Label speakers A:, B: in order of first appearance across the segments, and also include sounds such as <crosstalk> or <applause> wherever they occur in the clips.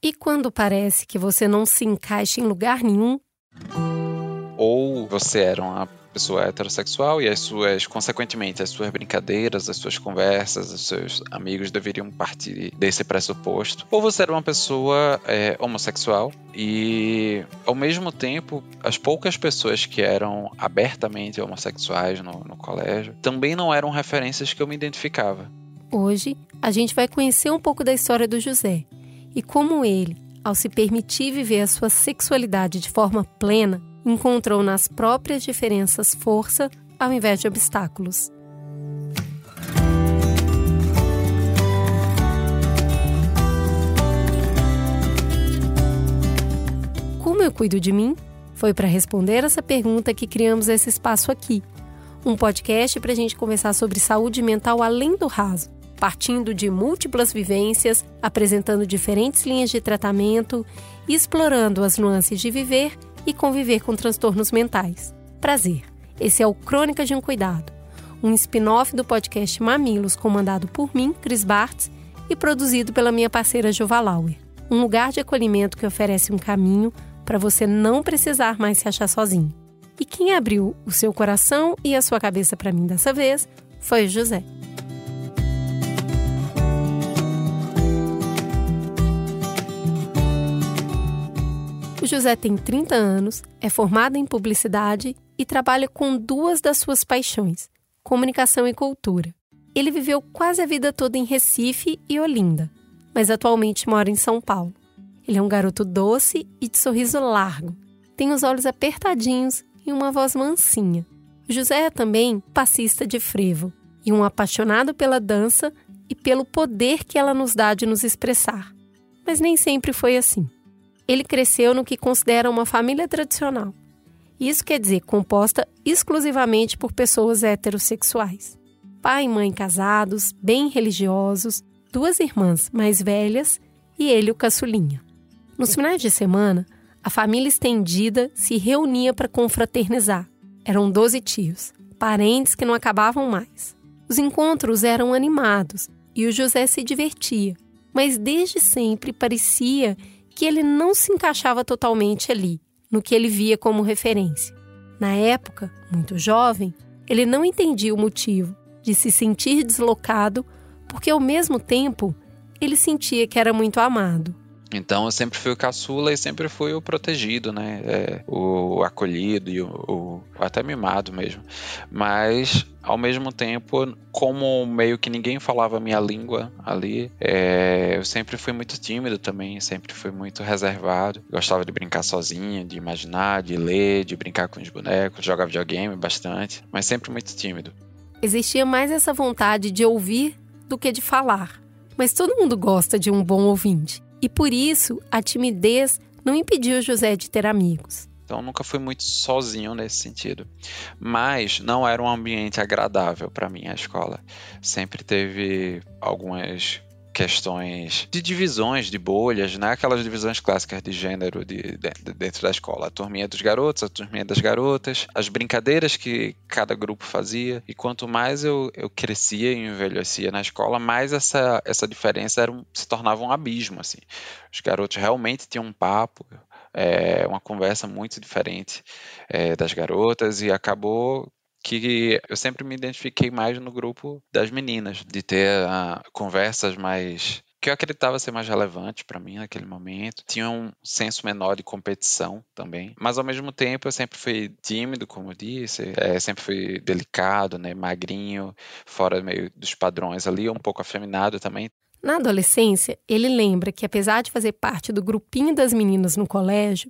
A: E quando parece que você não se encaixa em lugar nenhum?
B: Ou você era uma pessoa heterossexual e as suas, consequentemente, as suas brincadeiras, as suas conversas, os seus amigos deveriam partir desse pressuposto. Ou você era uma pessoa é, homossexual e, ao mesmo tempo, as poucas pessoas que eram abertamente homossexuais no, no colégio também não eram referências que eu me identificava.
A: Hoje, a gente vai conhecer um pouco da história do José e como ele, ao se permitir viver a sua sexualidade de forma plena, encontrou nas próprias diferenças força ao invés de obstáculos. Como eu cuido de mim? Foi para responder essa pergunta que criamos esse espaço aqui. Um podcast para a gente conversar sobre saúde mental além do raso, partindo de múltiplas vivências, apresentando diferentes linhas de tratamento, explorando as nuances de viver e conviver com transtornos mentais. Prazer! Esse é o Crônica de um Cuidado, um spin-off do podcast Mamilos, comandado por mim, Cris Bartz, e produzido pela minha parceira Jova Lauer. Um lugar de acolhimento que oferece um caminho para você não precisar mais se achar sozinho. E quem abriu o seu coração e a sua cabeça para mim dessa vez foi o José. José tem 30 anos, é formado em publicidade e trabalha com duas das suas paixões, comunicação e cultura. Ele viveu quase a vida toda em Recife e Olinda, mas atualmente mora em São Paulo. Ele é um garoto doce e de sorriso largo, tem os olhos apertadinhos e uma voz mansinha. José é também passista de frevo e um apaixonado pela dança e pelo poder que ela nos dá de nos expressar. Mas nem sempre foi assim. Ele cresceu no que considera uma família tradicional. Isso quer dizer composta exclusivamente por pessoas heterossexuais. Pai e mãe casados, bem religiosos, duas irmãs mais velhas e ele o caçulinha. Nos finais de semana, a família estendida se reunia para confraternizar. Eram doze tios, parentes que não acabavam mais. Os encontros eram animados e o José se divertia, mas desde sempre parecia que ele não se encaixava totalmente ali, no que ele via como referência. Na época, muito jovem, ele não entendia o motivo de se sentir deslocado, porque ao mesmo tempo ele sentia que era muito amado.
B: Então eu sempre fui o caçula e sempre fui o protegido, né? É, o acolhido e o, o, até mimado mesmo. Mas ao mesmo tempo, como meio que ninguém falava a minha língua ali, é, eu sempre fui muito tímido também, sempre fui muito reservado. Gostava de brincar sozinho, de imaginar, de ler, de brincar com os bonecos, jogar videogame bastante, mas sempre muito tímido.
A: Existia mais essa vontade de ouvir do que de falar. Mas todo mundo gosta de um bom ouvinte. E por isso, a timidez não impediu José de ter amigos.
B: Então nunca fui muito sozinho nesse sentido. Mas não era um ambiente agradável para mim a escola. Sempre teve algumas questões de divisões, de bolhas, né? aquelas divisões clássicas de gênero de, de, dentro da escola. A turminha dos garotos, a turminha das garotas, as brincadeiras que cada grupo fazia. E quanto mais eu, eu crescia e envelhecia na escola, mais essa, essa diferença era um, se tornava um abismo. Assim. Os garotos realmente tinham um papo, é, uma conversa muito diferente é, das garotas e acabou que eu sempre me identifiquei mais no grupo das meninas, de ter uh, conversas mais que eu acreditava ser mais relevante para mim naquele momento. Tinha um senso menor de competição também, mas ao mesmo tempo eu sempre fui tímido, como eu disse, é, sempre fui delicado, né, magrinho, fora meio dos padrões ali, um pouco afeminado também.
A: Na adolescência, ele lembra que apesar de fazer parte do grupinho das meninas no colégio,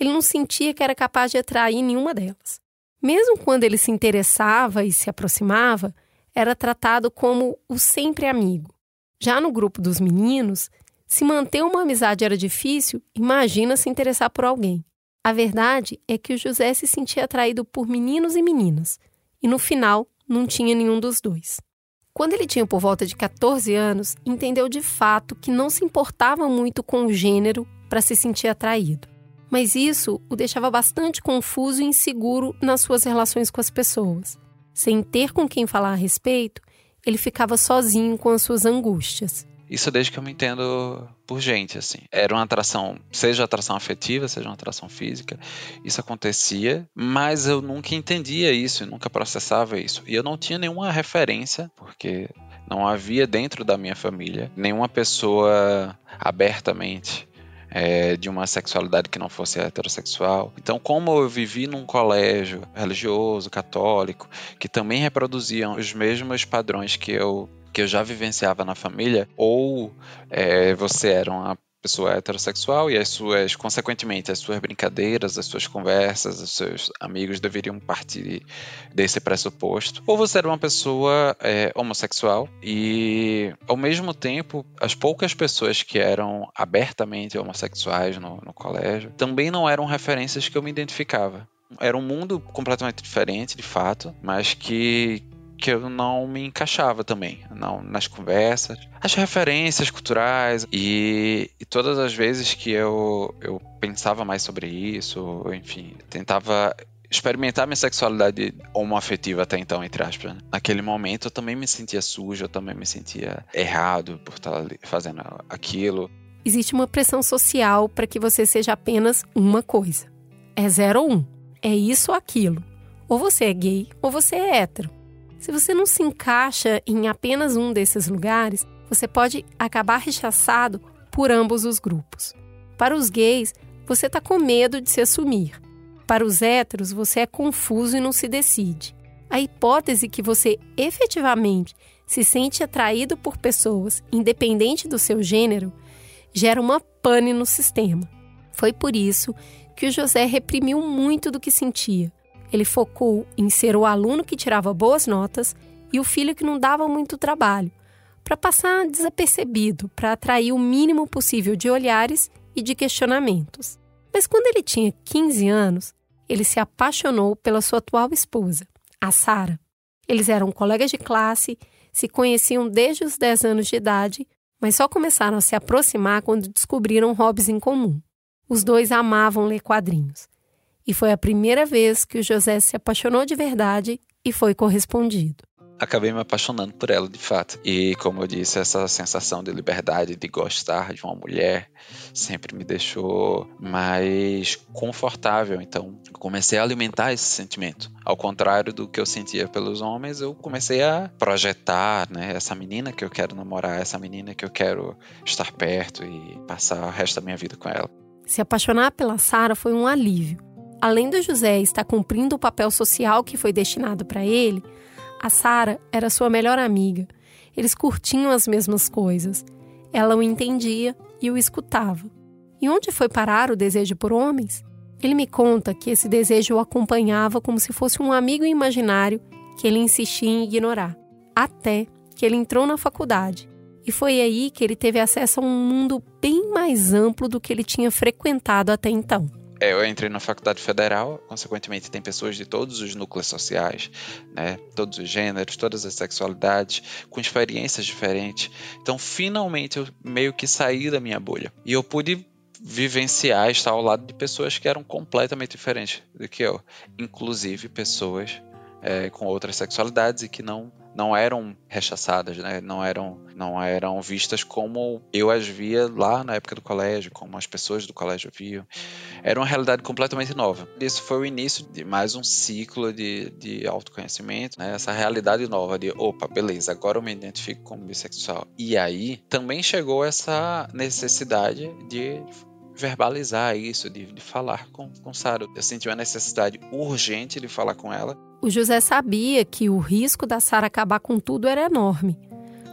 A: ele não sentia que era capaz de atrair nenhuma delas. Mesmo quando ele se interessava e se aproximava, era tratado como o sempre amigo. Já no grupo dos meninos, se manter uma amizade era difícil, imagina se interessar por alguém. A verdade é que o José se sentia atraído por meninos e meninas, e no final não tinha nenhum dos dois. Quando ele tinha por volta de 14 anos, entendeu de fato que não se importava muito com o gênero para se sentir atraído mas isso o deixava bastante confuso e inseguro nas suas relações com as pessoas. Sem ter com quem falar a respeito, ele ficava sozinho com as suas angústias.
B: Isso desde que eu me entendo por gente, assim. Era uma atração, seja atração afetiva, seja uma atração física. Isso acontecia, mas eu nunca entendia isso, nunca processava isso. E eu não tinha nenhuma referência, porque não havia dentro da minha família nenhuma pessoa abertamente é, de uma sexualidade que não fosse heterossexual. Então, como eu vivi num colégio religioso, católico, que também reproduziam os mesmos padrões que eu que eu já vivenciava na família, ou é, você era uma pessoa heterossexual e as suas, consequentemente, as suas brincadeiras, as suas conversas, os seus amigos deveriam partir desse pressuposto. Ou você era uma pessoa é, homossexual e, ao mesmo tempo, as poucas pessoas que eram abertamente homossexuais no, no colégio também não eram referências que eu me identificava. Era um mundo completamente diferente, de fato, mas que que eu não me encaixava também não, nas conversas, as referências culturais e, e, todas as vezes que eu, eu pensava mais sobre isso, enfim, tentava experimentar minha sexualidade homoafetiva até então, entre aspas. Né? Naquele momento eu também me sentia sujo, eu também me sentia errado por estar fazendo aquilo.
A: Existe uma pressão social para que você seja apenas uma coisa. É zero ou um. É isso ou aquilo. Ou você é gay ou você é hétero. Se você não se encaixa em apenas um desses lugares, você pode acabar rechaçado por ambos os grupos. Para os gays, você está com medo de se assumir. Para os héteros, você é confuso e não se decide. A hipótese que você efetivamente se sente atraído por pessoas, independente do seu gênero, gera uma pane no sistema. Foi por isso que o José reprimiu muito do que sentia ele focou em ser o aluno que tirava boas notas e o filho que não dava muito trabalho, para passar desapercebido, para atrair o mínimo possível de olhares e de questionamentos. Mas quando ele tinha 15 anos, ele se apaixonou pela sua atual esposa, a Sara. Eles eram colegas de classe, se conheciam desde os 10 anos de idade, mas só começaram a se aproximar quando descobriram hobbies em comum. Os dois amavam ler quadrinhos. E foi a primeira vez que o José se apaixonou de verdade e foi correspondido.
B: Acabei me apaixonando por ela, de fato. E, como eu disse, essa sensação de liberdade, de gostar de uma mulher, sempre me deixou mais confortável. Então, comecei a alimentar esse sentimento. Ao contrário do que eu sentia pelos homens, eu comecei a projetar, né, essa menina que eu quero namorar, essa menina que eu quero estar perto e passar o resto da minha vida com ela.
A: Se apaixonar pela Sara foi um alívio. Além do José estar cumprindo o papel social que foi destinado para ele, a Sara era sua melhor amiga. Eles curtiam as mesmas coisas. Ela o entendia e o escutava. E onde foi parar o desejo por homens? Ele me conta que esse desejo o acompanhava como se fosse um amigo imaginário que ele insistia em ignorar, até que ele entrou na faculdade. E foi aí que ele teve acesso a um mundo bem mais amplo do que ele tinha frequentado até então.
B: É, eu entrei na faculdade federal, consequentemente tem pessoas de todos os núcleos sociais, né, todos os gêneros, todas as sexualidades, com experiências diferentes. Então, finalmente, eu meio que saí da minha bolha. E eu pude vivenciar, estar ao lado de pessoas que eram completamente diferentes do que eu. Inclusive pessoas é, com outras sexualidades e que não não eram rechaçadas, né? não, eram, não eram vistas como eu as via lá na época do colégio, como as pessoas do colégio viam. Era uma realidade completamente nova. Isso foi o início de mais um ciclo de, de autoconhecimento, né? essa realidade nova de, opa, beleza, agora eu me identifico como bissexual. E aí também chegou essa necessidade de verbalizar isso, de, de falar com, com Sara. Eu senti uma necessidade urgente de falar com ela.
A: O José sabia que o risco da Sara acabar com tudo era enorme,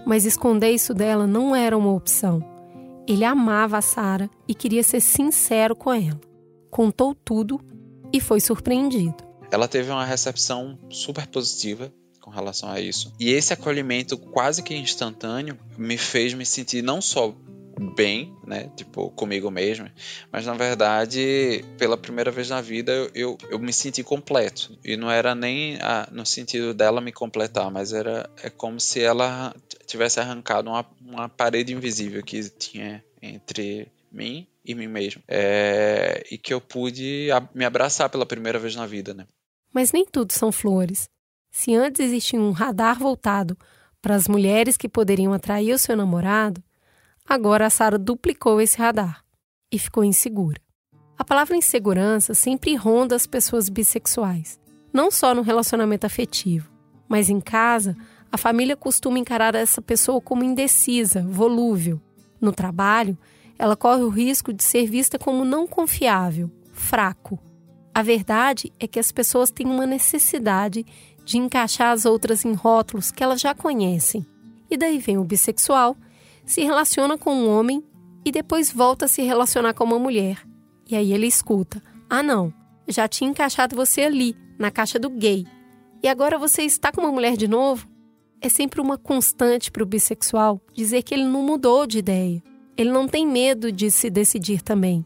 A: mas esconder isso dela não era uma opção. Ele amava a Sara e queria ser sincero com ela. Contou tudo e foi surpreendido.
B: Ela teve uma recepção super positiva com relação a isso. E esse acolhimento quase que instantâneo me fez me sentir não só bem, né? Tipo, comigo mesmo. Mas na verdade, pela primeira vez na vida, eu, eu me senti completo. E não era nem a, no sentido dela me completar, mas era é como se ela tivesse arrancado uma, uma parede invisível que tinha entre mim e mim mesmo. É, e que eu pude me abraçar pela primeira vez na vida, né?
A: Mas nem tudo são flores. Se antes existia um radar voltado para as mulheres que poderiam atrair o seu namorado, Agora a Sara duplicou esse radar e ficou insegura. A palavra insegurança sempre ronda as pessoas bissexuais, não só no relacionamento afetivo, mas em casa, a família costuma encarar essa pessoa como indecisa, volúvel. No trabalho, ela corre o risco de ser vista como não confiável, fraco. A verdade é que as pessoas têm uma necessidade de encaixar as outras em rótulos que elas já conhecem. E daí vem o bissexual, se relaciona com um homem e depois volta a se relacionar com uma mulher. E aí ele escuta: Ah, não, já tinha encaixado você ali, na caixa do gay. E agora você está com uma mulher de novo? É sempre uma constante para o bissexual dizer que ele não mudou de ideia. Ele não tem medo de se decidir também.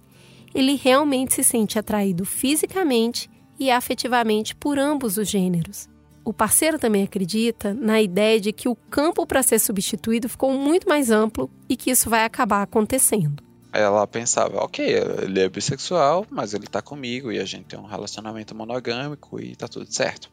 A: Ele realmente se sente atraído fisicamente e afetivamente por ambos os gêneros. O parceiro também acredita na ideia de que o campo para ser substituído ficou muito mais amplo e que isso vai acabar acontecendo.
B: Ela pensava, ok, ele é bissexual, mas ele tá comigo e a gente tem um relacionamento monogâmico e tá tudo certo.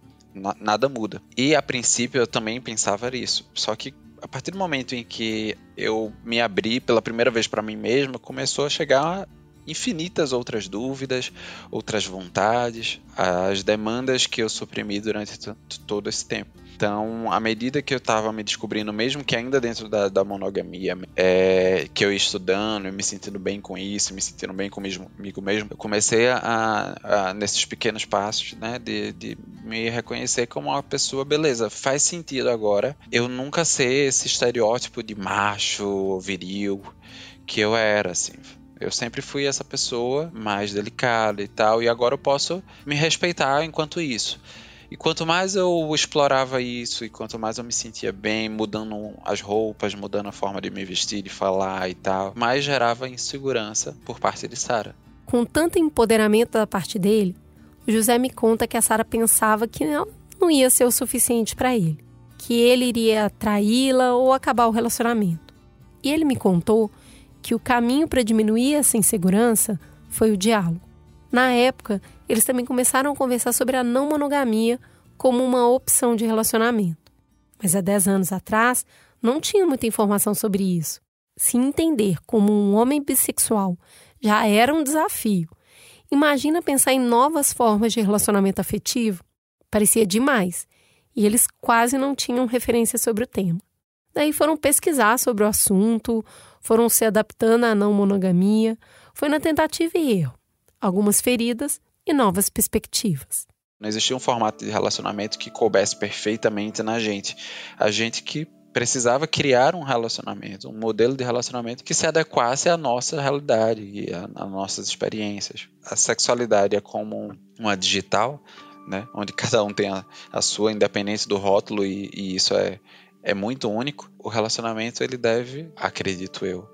B: nada muda. E a princípio eu também pensava isso. Só que a partir do momento em que eu me abri pela primeira vez para mim mesmo, começou a chegar infinitas outras dúvidas, outras vontades, as demandas que eu suprimi durante todo esse tempo. Então, à medida que eu estava me descobrindo, mesmo que ainda dentro da, da monogamia, é, que eu ia estudando, me sentindo bem com isso, me sentindo bem comigo mesmo, eu comecei a, a nesses pequenos passos, né, de, de me reconhecer como uma pessoa, beleza, faz sentido agora eu nunca ser esse estereótipo de macho, viril, que eu era, assim. Eu sempre fui essa pessoa mais delicada e tal, e agora eu posso me respeitar enquanto isso. E quanto mais eu explorava isso, e quanto mais eu me sentia bem, mudando as roupas, mudando a forma de me vestir, de falar e tal, mais gerava insegurança por parte de Sara.
A: Com tanto empoderamento da parte dele, o José me conta que a Sara pensava que não ia ser o suficiente para ele, que ele iria traí-la ou acabar o relacionamento. E ele me contou que o caminho para diminuir essa insegurança foi o diálogo. Na época, eles também começaram a conversar sobre a não monogamia como uma opção de relacionamento. Mas há 10 anos atrás, não tinha muita informação sobre isso. Se entender como um homem bissexual já era um desafio, imagina pensar em novas formas de relacionamento afetivo? Parecia demais, e eles quase não tinham referência sobre o tema. Daí foram pesquisar sobre o assunto, foram se adaptando à não monogamia, foi na tentativa e erro, algumas feridas e novas perspectivas.
B: Não existia um formato de relacionamento que coubesse perfeitamente na gente. A gente que precisava criar um relacionamento, um modelo de relacionamento que se adequasse à nossa realidade e às nossas experiências. A sexualidade é como uma digital, né, onde cada um tem a, a sua independência do rótulo e, e isso é, é muito único, o relacionamento ele deve, acredito eu,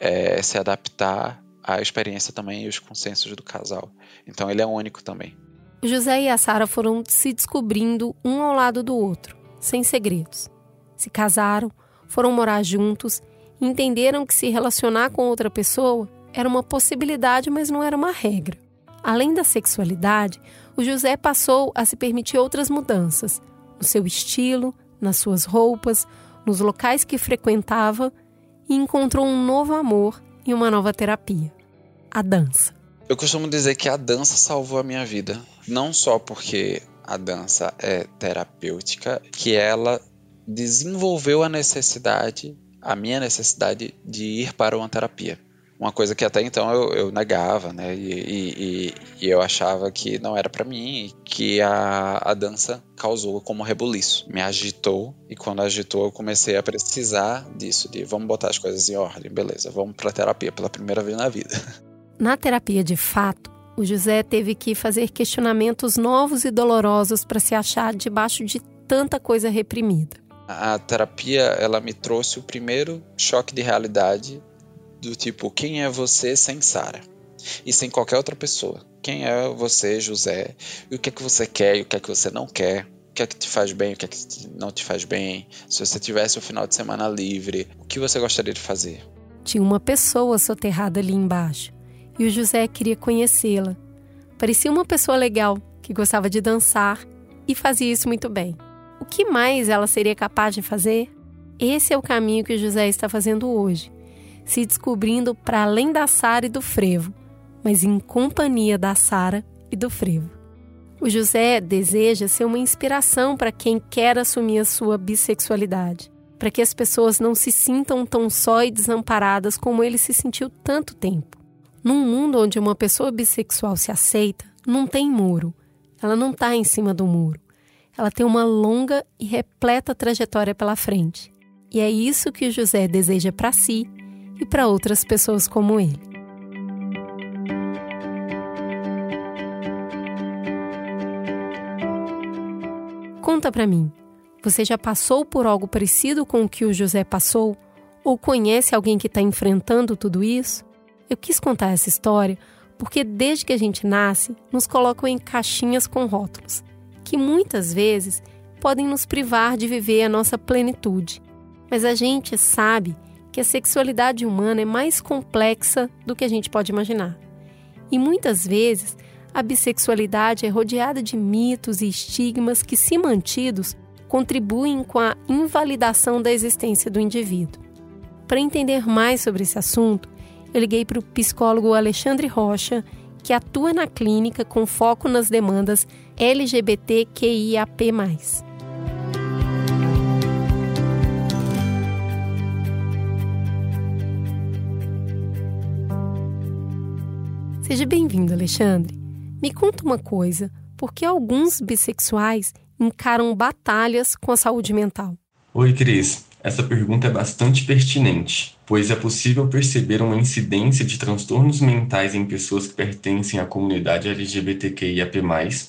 B: é, se adaptar à experiência também e os consensos do casal. Então ele é único também.
A: José e a Sara foram se descobrindo um ao lado do outro, sem segredos. Se casaram, foram morar juntos entenderam que se relacionar com outra pessoa era uma possibilidade, mas não era uma regra. Além da sexualidade, o José passou a se permitir outras mudanças no seu estilo, nas suas roupas, nos locais que frequentava e encontrou um novo amor e uma nova terapia: a dança.
B: Eu costumo dizer que a dança salvou a minha vida, não só porque a dança é terapêutica, que ela desenvolveu a necessidade, a minha necessidade de ir para uma terapia uma coisa que até então eu, eu negava, né? E, e, e, eu achava que não era para mim, que a, a dança causou como rebuliço, me agitou e quando agitou eu comecei a precisar disso, de vamos botar as coisas em ordem, beleza, vamos para terapia pela primeira vez na vida. <laughs>
A: Na terapia de fato, o José teve que fazer questionamentos novos e dolorosos para se achar debaixo de tanta coisa reprimida.
B: A terapia, ela me trouxe o primeiro choque de realidade do tipo, quem é você sem Sara? E sem qualquer outra pessoa. Quem é você, José? E o que é que você quer e o que é que você não quer? O que é que te faz bem, o que é que não te faz bem? Se você tivesse o final de semana livre, o que você gostaria de fazer?
A: Tinha uma pessoa soterrada ali embaixo e o José queria conhecê-la. Parecia uma pessoa legal que gostava de dançar e fazia isso muito bem. O que mais ela seria capaz de fazer? Esse é o caminho que o José está fazendo hoje se descobrindo para além da Sara e do frevo, mas em companhia da Sara e do frevo. O José deseja ser uma inspiração para quem quer assumir a sua bissexualidade, para que as pessoas não se sintam tão só e desamparadas como ele se sentiu tanto tempo. Num mundo onde uma pessoa bissexual se aceita, não tem muro. Ela não está em cima do muro. Ela tem uma longa e repleta trajetória pela frente. E é isso que o José deseja para si e para outras pessoas como ele. Conta para mim, você já passou por algo parecido com o que o José passou? Ou conhece alguém que está enfrentando tudo isso? Eu quis contar essa história porque desde que a gente nasce, nos colocam em caixinhas com rótulos, que muitas vezes podem nos privar de viver a nossa plenitude. Mas a gente sabe que a sexualidade humana é mais complexa do que a gente pode imaginar. E muitas vezes a bissexualidade é rodeada de mitos e estigmas que, se mantidos, contribuem com a invalidação da existência do indivíduo. Para entender mais sobre esse assunto, eu liguei para o psicólogo Alexandre Rocha, que atua na clínica com foco nas demandas LGBTQIAP+. Seja bem-vindo, Alexandre. Me conta uma coisa, por que alguns bissexuais encaram batalhas com a saúde mental?
C: Oi, Cris. Essa pergunta é bastante pertinente pois é possível perceber uma incidência de transtornos mentais em pessoas que pertencem à comunidade LGBTQIAP+,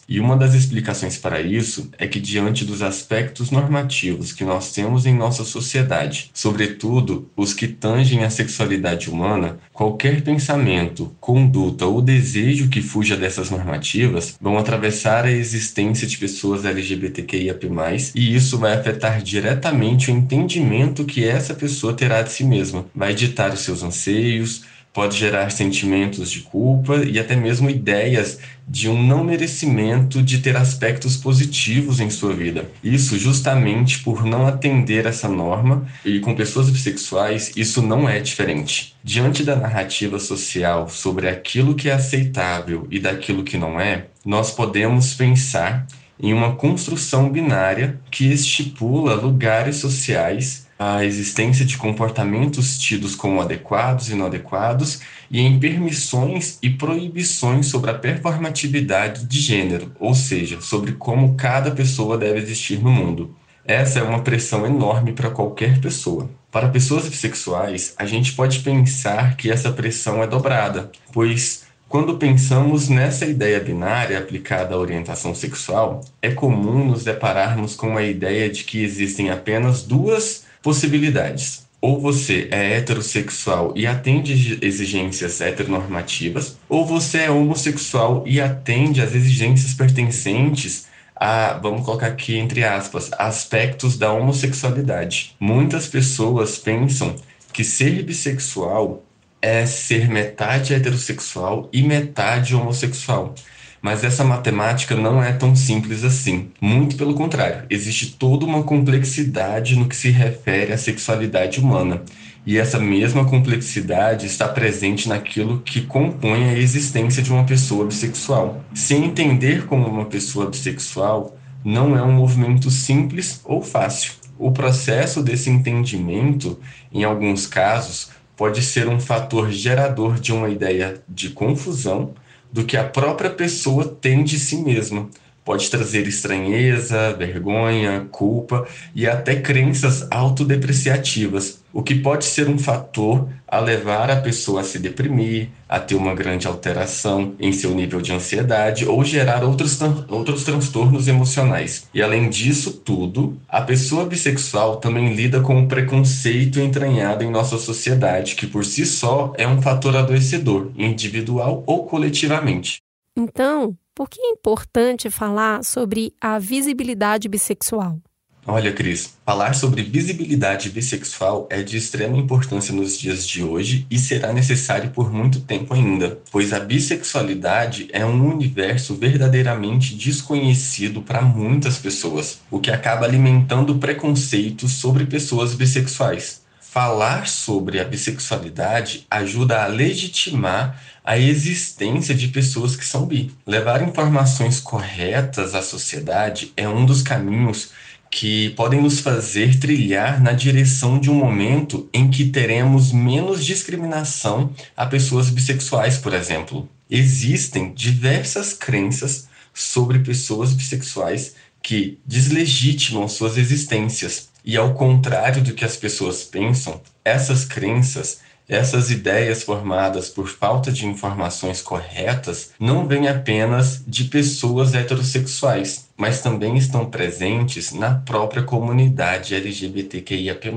C: e uma das explicações para isso é que diante dos aspectos normativos que nós temos em nossa sociedade, sobretudo os que tangem a sexualidade humana, qualquer pensamento, conduta ou desejo que fuja dessas normativas vão atravessar a existência de pessoas LGBTQIAP+, e isso vai afetar diretamente o entendimento que essa pessoa terá de si mesma, vai ditar os seus anseios, pode gerar sentimentos de culpa e até mesmo ideias de um não merecimento de ter aspectos positivos em sua vida. Isso justamente por não atender essa norma e com pessoas bissexuais isso não é diferente. Diante da narrativa social sobre aquilo que é aceitável e daquilo que não é, nós podemos pensar em uma construção binária que estipula lugares sociais a existência de comportamentos tidos como adequados e não adequados e em permissões e proibições sobre a performatividade de gênero, ou seja, sobre como cada pessoa deve existir no mundo. Essa é uma pressão enorme para qualquer pessoa. Para pessoas bissexuais, a gente pode pensar que essa pressão é dobrada, pois quando pensamos nessa ideia binária aplicada à orientação sexual, é comum nos depararmos com a ideia de que existem apenas duas possibilidades. Ou você é heterossexual e atende exigências heteronormativas, ou você é homossexual e atende às exigências pertencentes a, vamos colocar aqui entre aspas, aspectos da homossexualidade. Muitas pessoas pensam que ser bissexual é ser metade heterossexual e metade homossexual. Mas essa matemática não é tão simples assim. Muito pelo contrário, existe toda uma complexidade no que se refere à sexualidade humana. E essa mesma complexidade está presente naquilo que compõe a existência de uma pessoa bissexual. Se entender como uma pessoa bissexual não é um movimento simples ou fácil. O processo desse entendimento, em alguns casos, pode ser um fator gerador de uma ideia de confusão do que a própria pessoa tem de si mesma. Pode trazer estranheza, vergonha, culpa e até crenças autodepreciativas, o que pode ser um fator a levar a pessoa a se deprimir, a ter uma grande alteração em seu nível de ansiedade ou gerar outros, outros transtornos emocionais. E além disso tudo, a pessoa bissexual também lida com o preconceito entranhado em nossa sociedade, que por si só é um fator adoecedor, individual ou coletivamente.
A: Então, por que é importante falar sobre a visibilidade bissexual?
C: Olha, Cris, falar sobre visibilidade bissexual é de extrema importância nos dias de hoje e será necessário por muito tempo ainda, pois a bissexualidade é um universo verdadeiramente desconhecido para muitas pessoas, o que acaba alimentando preconceitos sobre pessoas bissexuais. falar sobre a bissexualidade ajuda a legitimar a existência de pessoas que são bi. Levar informações corretas à sociedade é um dos caminhos que podem nos fazer trilhar na direção de um momento em que teremos menos discriminação a pessoas bissexuais, por exemplo. Existem diversas crenças sobre pessoas bissexuais que deslegitimam suas existências. E ao contrário do que as pessoas pensam, essas crenças essas ideias formadas por falta de informações corretas não vêm apenas de pessoas heterossexuais, mas também estão presentes na própria comunidade LGBTQIAP+.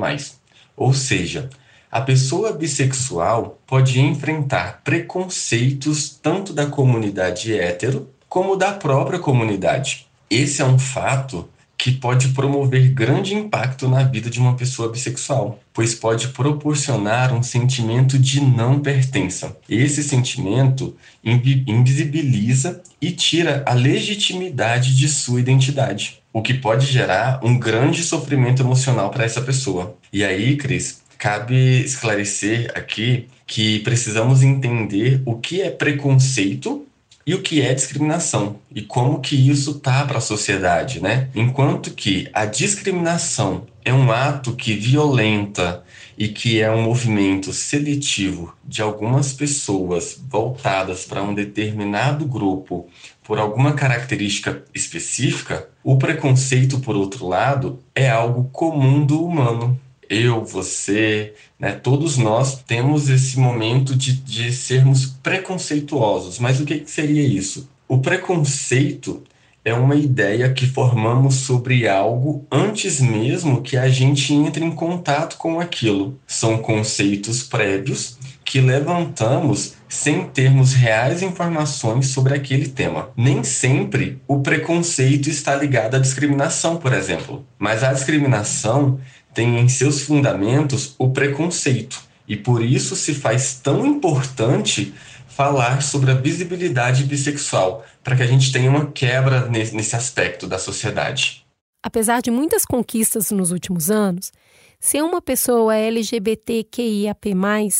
C: Ou seja, a pessoa bissexual pode enfrentar preconceitos tanto da comunidade hétero como da própria comunidade. Esse é um fato que pode promover grande impacto na vida de uma pessoa bissexual, pois pode proporcionar um sentimento de não pertença. Esse sentimento invisibiliza e tira a legitimidade de sua identidade, o que pode gerar um grande sofrimento emocional para essa pessoa. E aí, Cris, cabe esclarecer aqui que precisamos entender o que é preconceito e o que é discriminação e como que isso tá para a sociedade, né? Enquanto que a discriminação é um ato que violenta e que é um movimento seletivo de algumas pessoas voltadas para um determinado grupo por alguma característica específica, o preconceito, por outro lado, é algo comum do humano eu, você, né, todos nós temos esse momento de, de sermos preconceituosos. Mas o que, que seria isso? O preconceito é uma ideia que formamos sobre algo antes mesmo que a gente entre em contato com aquilo. São conceitos prévios que levantamos sem termos reais informações sobre aquele tema. Nem sempre o preconceito está ligado à discriminação, por exemplo, mas a discriminação tem em seus fundamentos o preconceito. E por isso se faz tão importante falar sobre a visibilidade bissexual, para que a gente tenha uma quebra nesse aspecto da sociedade.
A: Apesar de muitas conquistas nos últimos anos, ser uma pessoa LGBTQIAP+,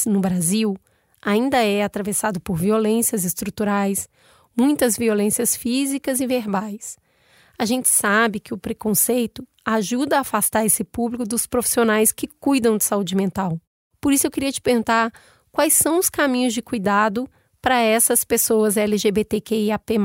A: no Brasil, ainda é atravessado por violências estruturais, muitas violências físicas e verbais. A gente sabe que o preconceito ajuda a afastar esse público dos profissionais que cuidam de saúde mental. Por isso eu queria te perguntar quais são os caminhos de cuidado para essas pessoas LGBTQIAP+.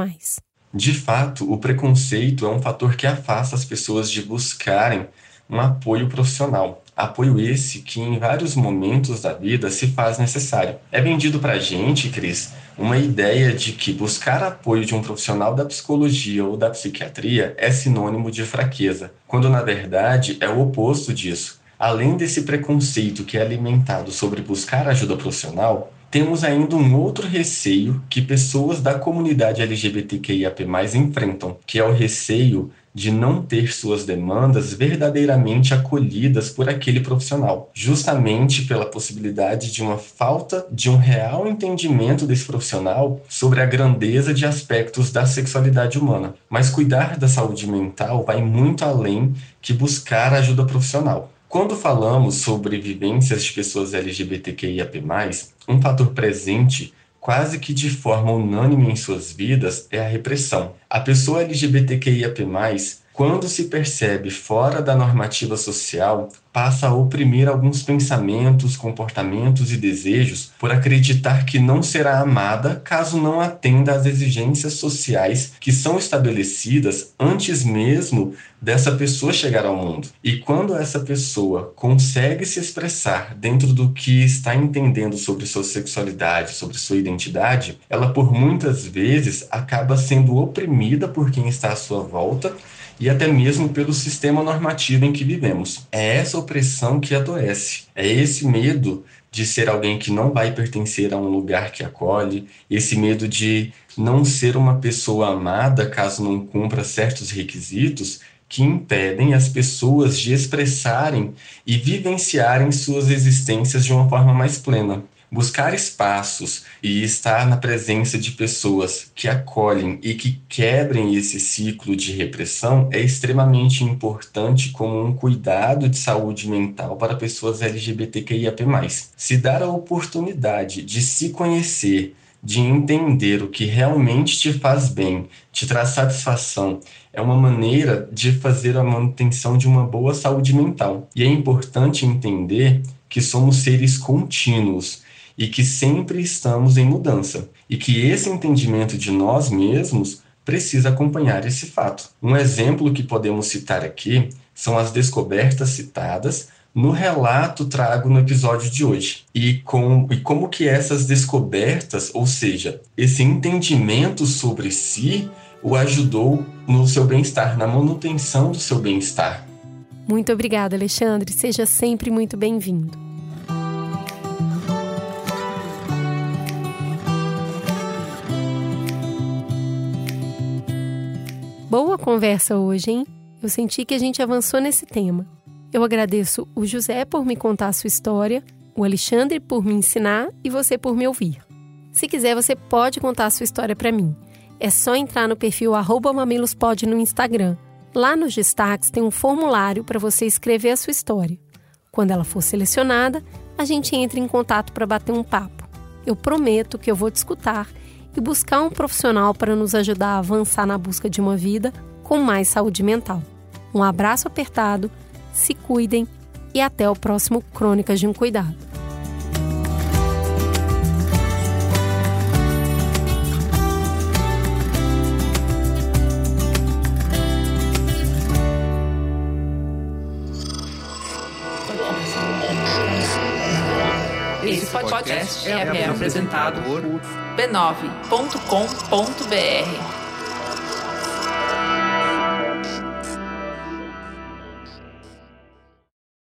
C: De fato, o preconceito é um fator que afasta as pessoas de buscarem um apoio profissional. Apoio esse que em vários momentos da vida se faz necessário. É vendido para a gente, Cris, uma ideia de que buscar apoio de um profissional da psicologia ou da psiquiatria é sinônimo de fraqueza, quando na verdade é o oposto disso. Além desse preconceito que é alimentado sobre buscar ajuda profissional, temos ainda um outro receio que pessoas da comunidade LGBTQIAP+ enfrentam, que é o receio de não ter suas demandas verdadeiramente acolhidas por aquele profissional, justamente pela possibilidade de uma falta de um real entendimento desse profissional sobre a grandeza de aspectos da sexualidade humana. Mas cuidar da saúde mental vai muito além que buscar ajuda profissional. Quando falamos sobre vivências de pessoas LGBTQIAP+, um fator presente quase que de forma unânime em suas vidas é a repressão. A pessoa LGBTQIAP+, quando se percebe fora da normativa social, passa a oprimir alguns pensamentos, comportamentos e desejos por acreditar que não será amada caso não atenda às exigências sociais que são estabelecidas antes mesmo dessa pessoa chegar ao mundo. E quando essa pessoa consegue se expressar dentro do que está entendendo sobre sua sexualidade, sobre sua identidade, ela por muitas vezes acaba sendo oprimida por quem está à sua volta e até mesmo pelo sistema normativo em que vivemos. É essa opressão que adoece, é esse medo de ser alguém que não vai pertencer a um lugar que acolhe, esse medo de não ser uma pessoa amada caso não cumpra certos requisitos que impedem as pessoas de expressarem e vivenciarem suas existências de uma forma mais plena. Buscar espaços e estar na presença de pessoas que acolhem e que quebrem esse ciclo de repressão é extremamente importante como um cuidado de saúde mental para pessoas LGBTQIAP+. Se dar a oportunidade de se conhecer, de entender o que realmente te faz bem, te traz satisfação, é uma maneira de fazer a manutenção de uma boa saúde mental. E é importante entender que somos seres contínuos e que sempre estamos em mudança, e que esse entendimento de nós mesmos precisa acompanhar esse fato. Um exemplo que podemos citar aqui são as descobertas citadas no relato trago no episódio de hoje. E, com, e como que essas descobertas, ou seja, esse entendimento sobre si, o ajudou no seu bem-estar, na manutenção do seu bem-estar.
A: Muito obrigada, Alexandre. Seja sempre muito bem-vindo. Conversa hoje, hein? Eu senti que a gente avançou nesse tema. Eu agradeço o José por me contar a sua história, o Alexandre por me ensinar e você por me ouvir. Se quiser, você pode contar a sua história para mim. É só entrar no perfil mamilospod no Instagram. Lá nos destaques tem um formulário para você escrever a sua história. Quando ela for selecionada, a gente entra em contato para bater um papo. Eu prometo que eu vou te escutar e buscar um profissional para nos ajudar a avançar na busca de uma vida com mais saúde mental. Um abraço apertado, se cuidem e até o próximo Crônicas de um Cuidado.
D: Esse podcast é, é apresentado por b9.com.br.